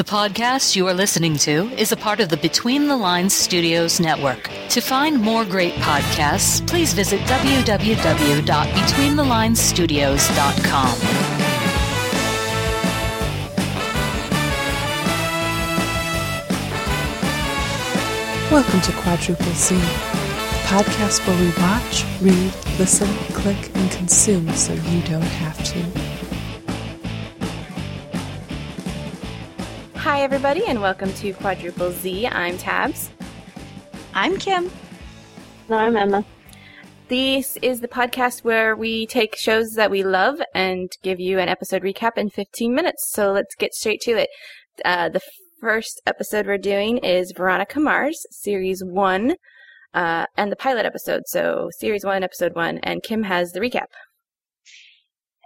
The podcast you are listening to is a part of the Between the Lines Studios network. To find more great podcasts, please visit www.betweenthelinesstudios.com. Welcome to Quadruple Z, the podcast where we watch, read, listen, click, and consume so you don't have to. Hi, everybody, and welcome to Quadruple Z. I'm Tabz. I'm Kim. No, I'm Emma. This is the podcast where we take shows that we love and give you an episode recap in 15 minutes. So let's get straight to it. Uh, the first episode we're doing is Veronica Mars, Series 1, uh, and the pilot episode. So, Series 1, Episode 1, and Kim has the recap.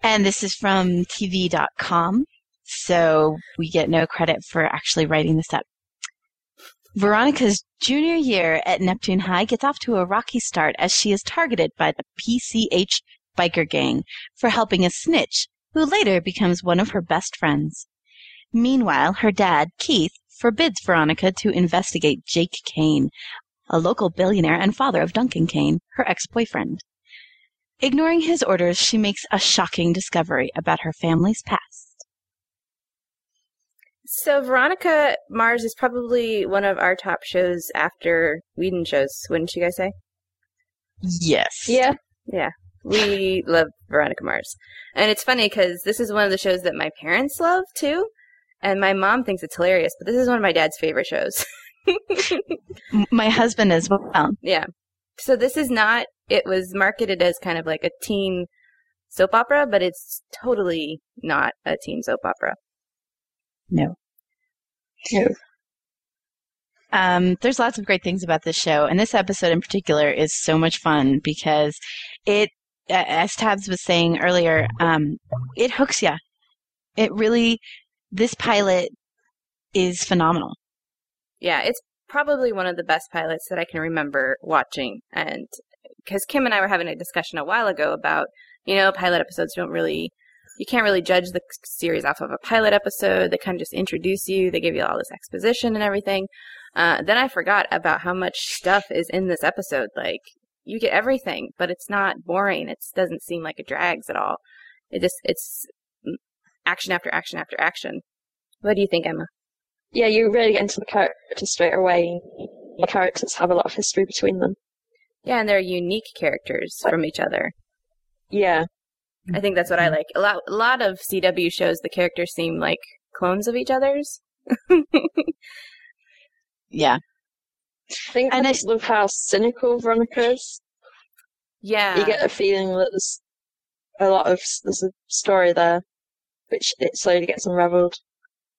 And this is from TV.com, so we get no credit for actually writing this up. Veronica's junior year at Neptune High gets off to a rocky start as she is targeted by the PCH biker gang for helping a snitch who later becomes one of her best friends. Meanwhile, her dad, Keith, forbids Veronica to investigate Jake Kane, a local billionaire and father of Duncan Kane, her ex-boyfriend. Ignoring his orders, she makes a shocking discovery about her family's past. So, Veronica Mars is probably one of our top shows after Whedon shows, wouldn't you guys say? Yes. Yeah. Yeah. We love Veronica Mars. And it's funny because this is one of the shows that my parents love too. And my mom thinks it's hilarious, but this is one of my dad's favorite shows. My husband as well. yeah. So this is not, it was marketed as kind of like a teen soap opera, but it's totally not a teen soap opera. No. No. Um, there's lots of great things about this show, and this episode in particular is so much fun because it, as Tabz was saying earlier, um, it hooks you. It really, this pilot is phenomenal. Yeah, it's probably one of the best pilots that I can remember watching. And because Kim and I were having a discussion a while ago about, you know, pilot episodes don't really, you can't really judge the series off of a pilot episode. They kind of just introduce you, they give you all this exposition and everything. Uh, then I forgot about how much stuff is in this episode. Like, you get everything, but it's not boring. It doesn't seem like it drags at all. It just, it's action after action after action. What do you think, Emma? Yeah, you really get into the characters straight away. The characters have a lot of history between them. Yeah, and they're unique characters from each other. Yeah. I think that's what I mm-hmm. like. A lot, a lot of CW shows, the characters seem like clones of each other's. Yeah. I think And I it- just love how cynical Veronica is. Yeah, You get a feeling that there's a lot of, there's a story there, which it slowly gets unraveled.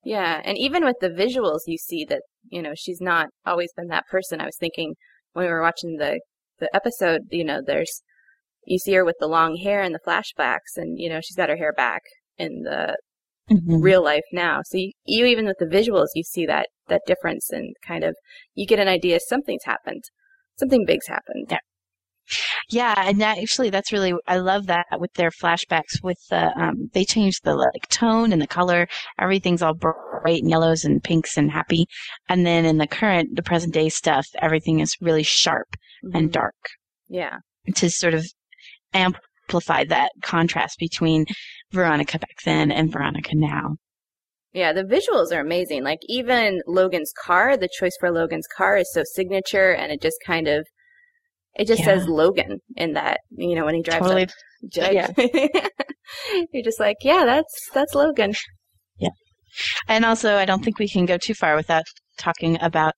yeah, and even with the visuals, you see that you know she's not always been that person. I was thinking when we were watching the the episode, you know, there's you see her with the long hair and the flashbacks, and you know she's got her hair back in the real life now. So you, you even with the visuals, you see that that difference, and kind of you get an idea something's happened, something big's happened. Yeah. Yeah, and that actually that's really I love that with their flashbacks with the um they change the like tone and the color. Everything's all bright and yellows and pinks and happy. And then in the current the present day stuff, everything is really sharp and Mhm. dark Yeah. to sort of amplify that contrast between Veronica back then and Veronica now. Yeah, the visuals are amazing. Like even Logan's car, the choice for Logan's car is so signature and it just kind of it just Yeah. says Logan in that, you know, when he drives Totally. up. Yeah. You're just like, yeah, that's that's Logan. Yeah. And also I don't think we can go too far without talking about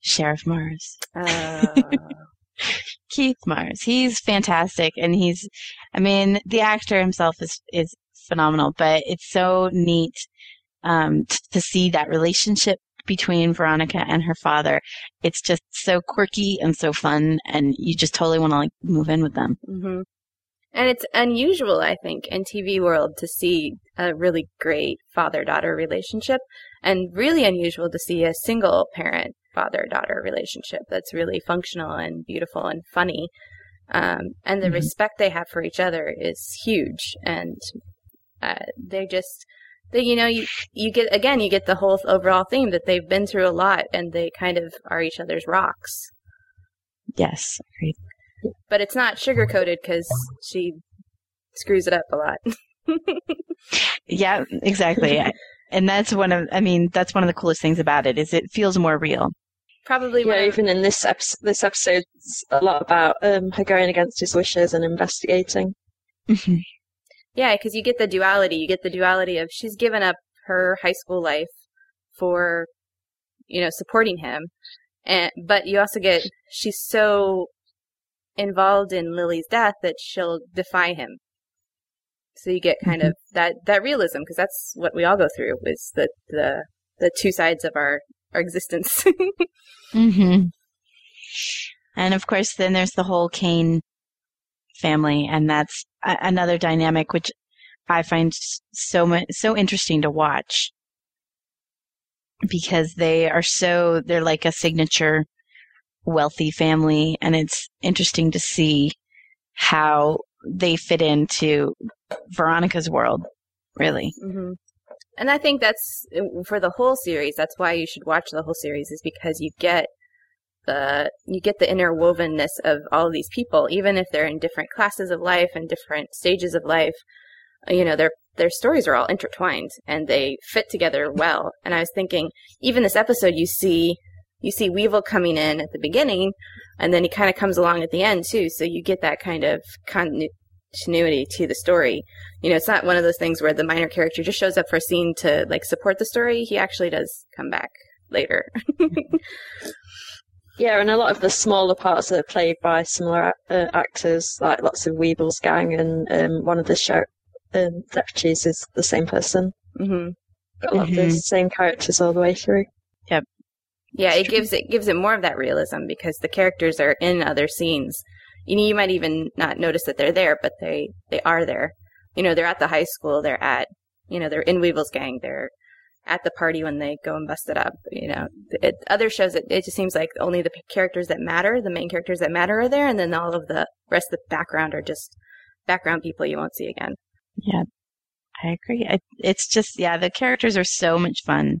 Sheriff Mars. Uh, Keith Mars. He's fantastic, and he's, I mean, the actor himself is is phenomenal. But it's so neat um, t- to see that relationship between Veronica and her father. It's just so quirky and so fun, and you just totally want to like move in with them. Mm-hmm. And it's unusual, I think, in TV world to see a really great father-daughter relationship, and really unusual to see a single parent father-daughter relationship that's really functional and beautiful and funny. Um, and the Mhm. respect they have for each other is huge, and uh, they just that you know you you get again you get the whole overall theme that they've been through a lot and they kind of are each other's rocks. Yes, agreed. But it's not sugar coated because she screws it up a lot. Yeah, exactly. and that's one of, I mean, that's one of the coolest things about it is it feels more real. Probably Yeah, one even in this episode, this episode's a lot about um, her going against his wishes and investigating. Mhm. Yeah, because you get the duality. You get the duality of she's given up her high school life for, you know, supporting him, and but you also get she's so involved in Lily's death that she'll defy him. So you get kind of that that realism because that's what we all go through is the the the two sides of our our existence. hmm And of course, then there's the whole Kane family, and that's a- another dynamic which I find so much so interesting to watch because they are so they're like a signature wealthy family, and it's interesting to see how they fit into Veronica's world. Really, hmm And I think that's uh, for the whole series. That's why you should watch the whole series, is because you get the you get the interwovenness of all of these people, even if they're in different classes of life and different stages of life. You know, their their stories are all intertwined and they fit together well. And I was thinking, even this episode, you see you see Weevil coming in at the beginning, and then he kind of comes along at the end too. So you get that kind of continuity to the story you know, it's not one of those things where the minor character just shows up for a scene to like support the story. He actually does come back later. Yeah, and a lot of the smaller parts are played by similar uh, actors, like lots of Weevil's gang, and um, one of the show um, deputies is the same person. hmm Got a lot of the Mhm. same characters all the way through. Yep. Yeah, it gives it gives it more of that realism because the characters are in other scenes. You know, you might even not notice that they're there, but they they are there. You know, they're at the high school. They're at you know they're in Weevil's gang. They're at the party when they go and bust it up. You know, it, other shows it, it just seems like only the characters that matter, the main characters that matter, are there, and then all of the rest of the background are just background people you won't see again. Yeah, I agree. I, it's just, yeah, the characters are so much fun.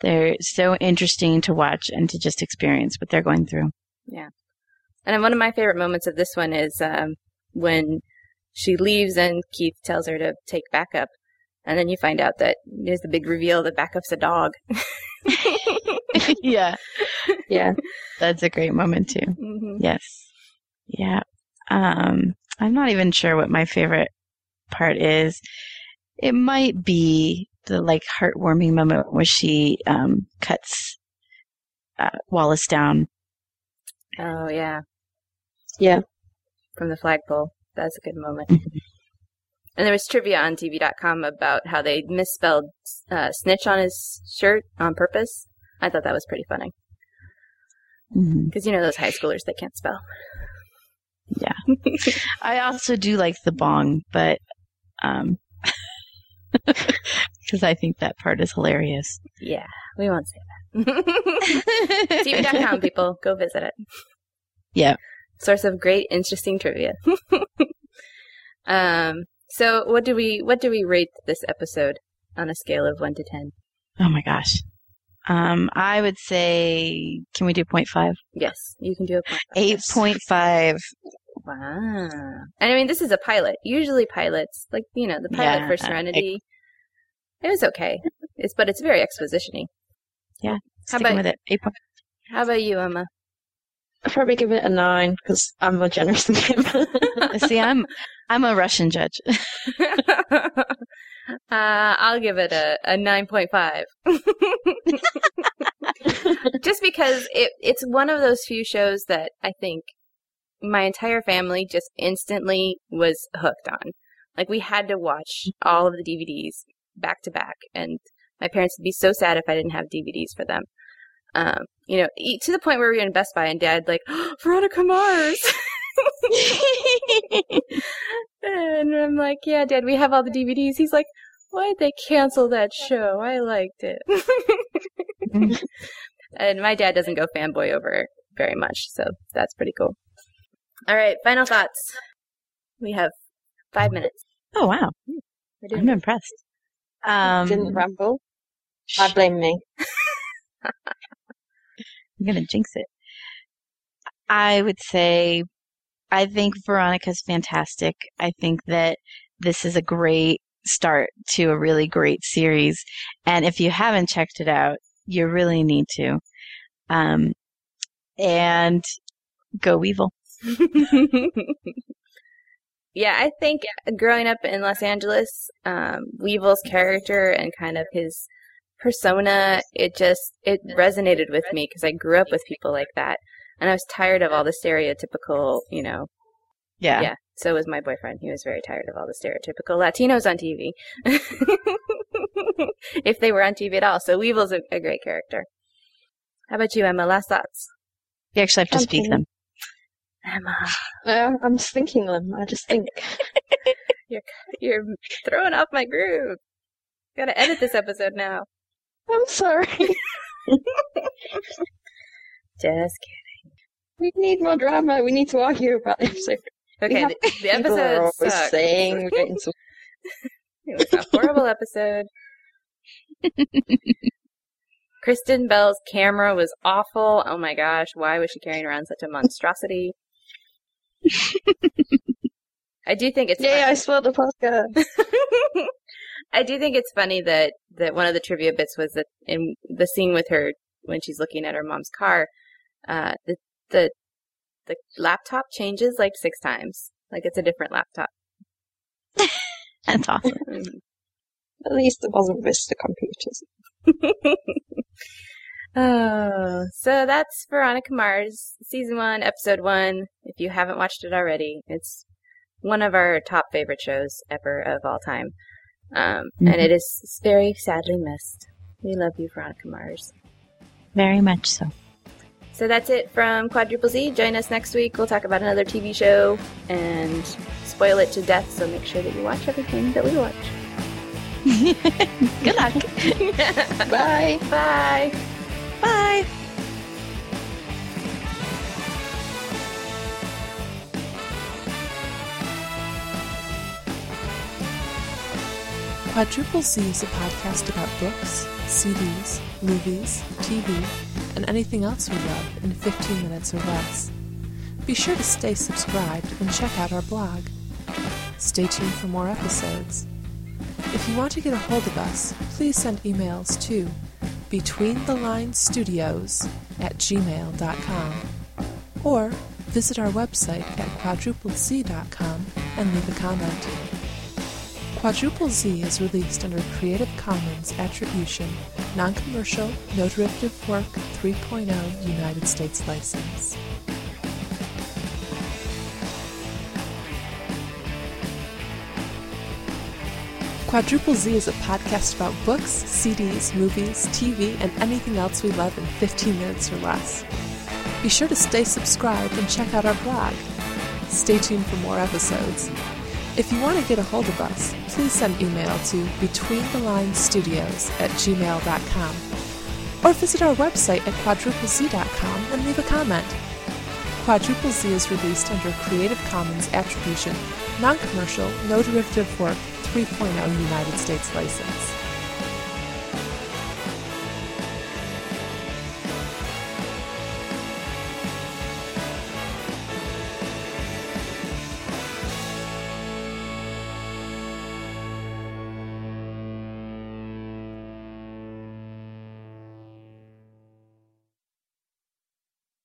They're so interesting to watch and to just experience what they're going through. And one of my favorite moments of this one is um, when she leaves and Keith tells her to take backup. And then you find out that there's the big reveal that backup's a dog. yeah, Yeah, that's a great moment too. hmm Yes. Yeah. Um, I'm not even sure what my favorite part is. It might be the like heartwarming moment where she um, cuts uh, Wallace down. Oh, yeah. Yeah. From the flagpole. That's a good moment. Mhm. And there was trivia on TV.com about how they misspelled uh, snitch on his shirt on purpose. I thought that was pretty funny. Because you know those high schoolers, they can't spell. Yeah. I also do like the bong, but um, because I think that part is hilarious. Yeah, we won't say that. TV.com, people, go visit it. Yeah. Source of great, interesting trivia. um. So, what do we what do we rate this episode on a scale of one to ten? Oh my gosh. Um, I would say, can we do 0.5? Yes, you can do a point. 8.5. Wow. And I mean, this is a pilot. Usually, pilots like you know the pilot Yeah, for Serenity. It was okay. It's but it's very expositiony. How Sticking about- with it. 8. point- How about you, Emma? I'd probably give it a nine because I'm more generous than him. See, I'm, I'm a Russian judge. uh, I'll give it a, a 9.5. Just because it, it's one of those few shows that I think my entire family just instantly was hooked on. Like, we had to watch all of the DVDs back to back, and my parents would be so sad if I didn't have DVDs for them. Um, you know, e- to the point where we were in Best Buy, and Dad like, Veronica Mars. And I'm like, yeah, Dad, we have all the DVDs. He's like, why'd they cancel that show? I liked it. and my dad doesn't go fanboy over very much, so that's pretty cool. All right, final thoughts. We have five minutes. Oh, wow. I'm impressed. Um, Didn't ramble. I blame me. I'm gonna jinx it. I would say I think Veronica's fantastic. I think that this is a great start to a really great series. And if you haven't checked it out, you really need to. Um, and go Weevil. yeah, I think growing up in Los Angeles, um, Weevil's character and kind of his persona, it just it resonated with me because I grew up with people like that, and I was tired of all the stereotypical, you know. Yeah. Yeah. So was my boyfriend. He was very tired of all the stereotypical Latinos on TV. if they were on TV at all. So Weevil's a, a great character. How about you, Emma? Last thoughts? You actually have to speak them. Emma, Uh, I'm just thinking them. I just think. you're, you're throwing off my groove. Gotta edit this episode now. I'm sorry. Just kidding. we need more drama. We need to argue about the episode. Okay, the, the People episode always sucked. saying we're getting some. It was a horrible episode. Kristen Bell's camera was awful. Oh my gosh, why was she carrying around such a monstrosity? I do think it's Yeah, I spoiled the podcast. I do think it's funny that that one of the trivia bits was that in the scene with her when she's looking at her mom's car, uh, the the the laptop changes like six times. Like it's a different laptop. That's awesome. At least it wasn't Vista computers. oh, so that's Veronica Mars, season one, episode one. If you haven't watched it already, it's one of our top favorite shows ever of all time. Um, And it is very sadly missed. We love you, Veronica Mars. Very much so. So that's it from Quadruple Z. Join us next week. We'll talk about another TV show and spoil it to death, so make sure that you watch everything that we watch. Good luck. Bye. Bye. Bye. Quadruple Z is a podcast about books, CDs, movies, TV, and anything else we love in 15 minutes or less. Be sure to stay subscribed and check out our blog. Stay tuned for more episodes. If you want to get a hold of us, please send emails to betweenthelines.studios at gmail.com or visit our website at quadruplez.com and leave a comment. Quadruple Z is released under Creative Commons Attribution, Non-Commercial, No Derivative Work 3.0 United States license. Quadruple Z is a podcast about books, CDs, movies, TV, and anything else we love in 15 minutes or less. Be sure to stay subscribed and check out our blog. Stay tuned for more episodes. If you want to get a hold of us, please send email to betweenthelines.studios at gmail.com or visit our website at quadruplez.com and leave a comment. Quadruple Z is released under Creative Commons Attribution, Non-Commercial, No Derivative Work 3.0 United States license.